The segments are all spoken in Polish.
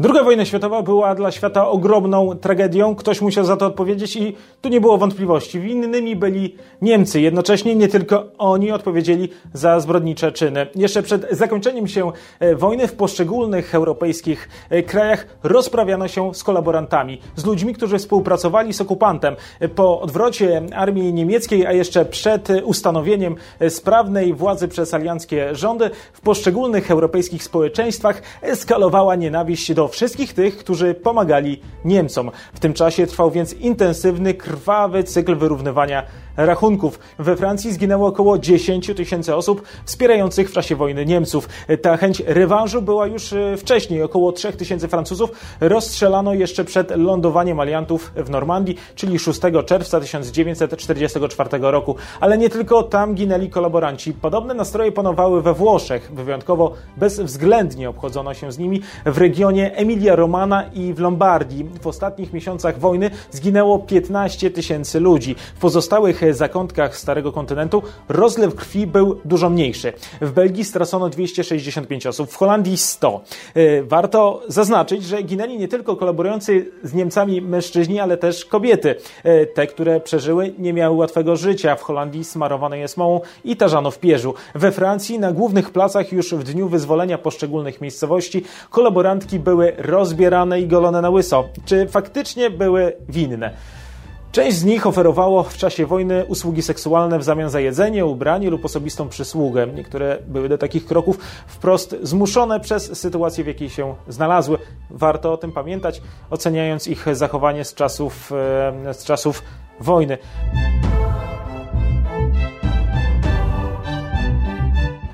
Druga wojna światowa była dla świata ogromną tragedią. Ktoś musiał za to odpowiedzieć i tu nie było wątpliwości. Winnymi byli Niemcy. Jednocześnie nie tylko oni odpowiedzieli za zbrodnicze czyny. Jeszcze przed zakończeniem się e, wojny w poszczególnych europejskich e, krajach rozprawiano się z kolaborantami, z ludźmi, którzy współpracowali z okupantem. Po odwrocie armii niemieckiej, a jeszcze przed ustanowieniem sprawnej władzy przez alianckie rządy w poszczególnych europejskich społeczeństwach eskalowała nienawiść do wszystkich tych, którzy pomagali Niemcom. W tym czasie trwał więc intensywny, krwawy cykl wyrównywania rachunków. We Francji zginęło około 10 tysięcy osób wspierających w czasie wojny Niemców. Ta chęć rewanżu była już e, wcześniej. Około 3 tysięcy Francuzów rozstrzelano jeszcze przed lądowaniem aliantów w Normandii, czyli 6 czerwca 1944 roku. Ale nie tylko tam ginęli kolaboranci. Podobne nastroje panowały we Włoszech. Wyjątkowo bezwzględnie obchodzono się z nimi w regionie Emilia Romana i w Lombardii. W ostatnich miesiącach wojny zginęło 15 tysięcy ludzi. W pozostałych zakątkach Starego Kontynentu rozlew krwi był dużo mniejszy. W Belgii stracono 265 osób, w Holandii 100. E, warto zaznaczyć, że ginęli nie tylko kolaborujący z Niemcami mężczyźni, ale też kobiety. E, te, które przeżyły, nie miały łatwego życia. W Holandii smarowane je smołą i tarzano w pierzu. We Francji na głównych placach już w dniu wyzwolenia poszczególnych miejscowości kolaborantki były rozbierane i golone na łyso. Czy faktycznie były winne? Część z nich oferowało w czasie wojny usługi seksualne w zamian za jedzenie, ubranie lub osobistą przysługę. Niektóre były do takich kroków wprost zmuszone przez sytuację, w jakiej się znalazły. Warto o tym pamiętać, oceniając ich zachowanie z czasów, e, z czasów wojny.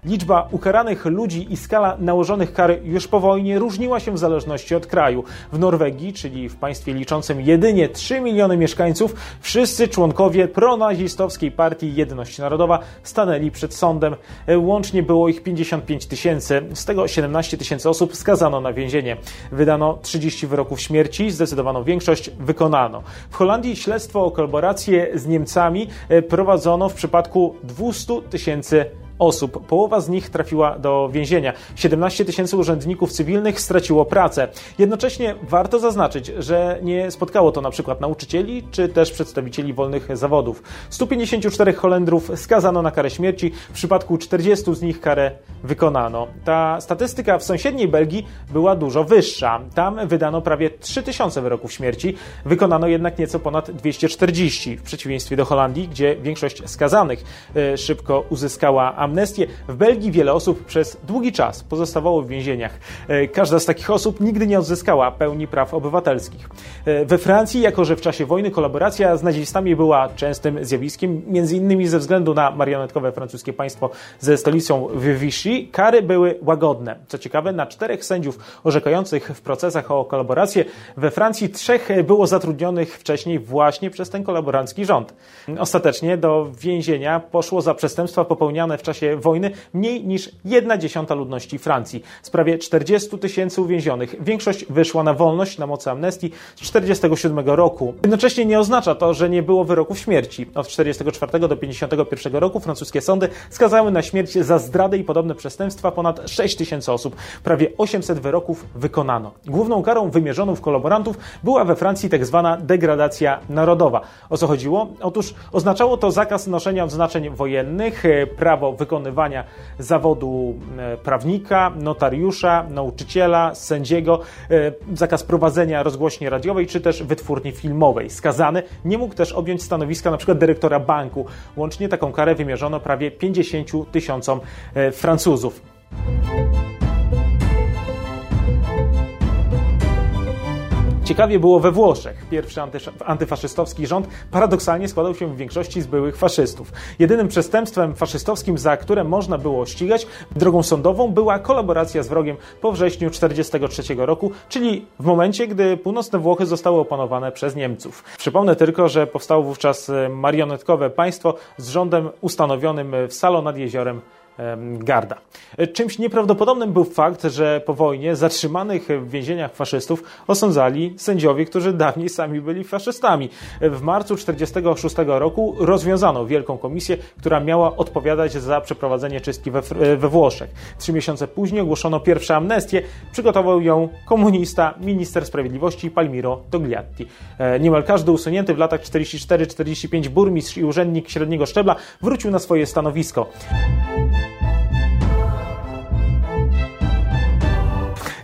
Liczba ukaranych ludzi i skala nałożonych kar już po wojnie różniła się w zależności od kraju. W Norwegii, czyli w państwie liczącym jedynie 3 miliony mieszkańców, wszyscy członkowie pronazistowskiej partii Jedność Narodowa stanęli przed sądem. Łącznie było ich 55 tysięcy, z tego 17 tysięcy osób skazano na więzienie. Wydano 30 wyroków śmierci, zdecydowaną większość wykonano. W Holandii śledztwo o kolaborację z Niemcami prowadzono w przypadku 200 tysięcy osób. Połowa z nich trafiła do więzienia. 17 tysięcy urzędników cywilnych straciło pracę. Jednocześnie warto zaznaczyć, że nie spotkało to na przykład nauczycieli czy też przedstawicieli wolnych zawodów. 154 Holendrów skazano na karę śmierci, w przypadku 40 z nich karę wykonano. Ta statystyka w sąsiedniej Belgii była dużo wyższa. Tam wydano prawie 3000 wyroków śmierci, wykonano jednak nieco ponad 240, w przeciwieństwie do Holandii, gdzie większość skazanych e, szybko uzyskała amnestię. W Belgii wiele osób przez długi czas pozostawało w więzieniach. E, każda z takich osób nigdy nie odzyskała pełni praw obywatelskich. E, we Francji, jako że w czasie wojny kolaboracja z nazistami była częstym zjawiskiem, między innymi ze względu na marionetkowe francuskie państwo ze stolicą w Vichy, kary były łagodne. Co ciekawe, na czterech sędziów orzekających w procesach o kolaborację we Francji trzech było zatrudnionych wcześniej właśnie przez ten kolaborancki rząd. Ostatecznie do więzienia poszło za przestępstwa popełniane w czasie czasie wojny mniej niż jedna dziesiąta ludności Francji. Z prawie 40 tysięcy uwięzionych większość wyszła na wolność na mocy amnestii z 1947 roku. Jednocześnie nie oznacza to, że nie było wyroków śmierci. Od 1944 do 1951 roku francuskie sądy skazały na śmierć za zdradę i podobne przestępstwa ponad 6 tysięcy osób. Prawie 800 wyroków wykonano. Główną karą wymierzoną w kolaborantów była we Francji tak zwana degradacja narodowa. O co chodziło? Otóż oznaczało to zakaz noszenia odznaczeń wojennych, prawo wykonywania zawodu e, prawnika, notariusza, nauczyciela, sędziego, e, zakaz prowadzenia rozgłośni radiowej czy też wytwórni filmowej. Skazany nie mógł też objąć stanowiska np. dyrektora banku. Łącznie taką karę wymierzono prawie 50 tysiącom e, Francuzów. Ciekawie było we Włoszech. Pierwszy antyfaszystowski rząd paradoksalnie składał się w większości z byłych faszystów. Jedynym przestępstwem faszystowskim, za które można było ścigać drogą sądową, była kolaboracja z wrogiem po wrześniu 1943 roku, czyli w momencie, gdy północne Włochy zostały opanowane przez Niemców. Przypomnę tylko, że powstało wówczas marionetkowe państwo z rządem ustanowionym w Salo nad jeziorem garda. Czymś nieprawdopodobnym był fakt, że po wojnie zatrzymanych w więzieniach faszystów osądzali sędziowie, którzy dawniej sami byli faszystami. W marcu 1946 roku rozwiązano wielką komisję, która miała odpowiadać za przeprowadzenie czystki we, we Włoszech. Trzy miesiące później ogłoszono pierwsze amnestię. Przygotował ją komunista, minister sprawiedliwości Palmiro Togliatti. E, niemal każdy usunięty w latach 44-45 burmistrz i urzędnik średniego szczebla wrócił na swoje stanowisko.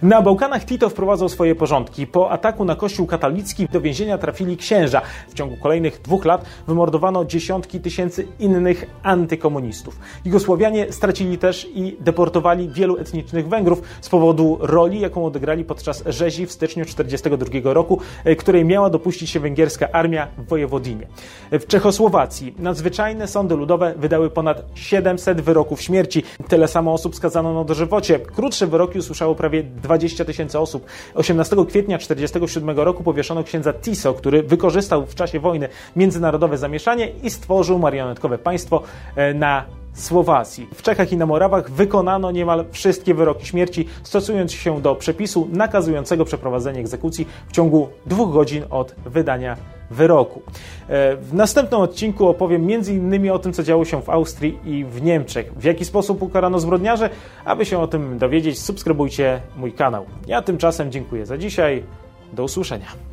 Na Bałkanach Tito wprowadzał swoje porządki. Po ataku na kościół katolicki do więzienia trafili księża. W ciągu kolejnych dwóch lat wymordowano dziesiątki tysięcy innych antykomunistów. Jugosłowianie stracili też i deportowali wielu etnicznych Węgrów z powodu roli, jaką odegrali podczas rzezi w styczniu 1942 roku, e, której miała dopuścić się węgierska armia w Wojewodimie. W Czechosłowacji nadzwyczajne sądy ludowe wydały ponad 700 wyroków śmierci. Tyle samo osób skazano na dożywocie. Krótsze wyroki usłyszało prawie 2 20 tysięcy osób. 18 kwietnia 1947 roku powieszono księdza Tiso, który wykorzystał w czasie wojny międzynarodowe zamieszanie i stworzył marionetkowe państwo e, na Słowacji. W Czechach i na Morawach wykonano niemal wszystkie wyroki śmierci, stosując się do przepisu nakazującego przeprowadzenie egzekucji w ciągu dwóch godzin od wydania wyroku. E, w następnym odcinku opowiem m.in. o tym, co działo się w Austrii i w Niemczech, w jaki sposób ukarano zbrodniarzy. Aby się o tym dowiedzieć, subskrybujcie mój kanał. Ja tymczasem dziękuję za dzisiaj. Do usłyszenia.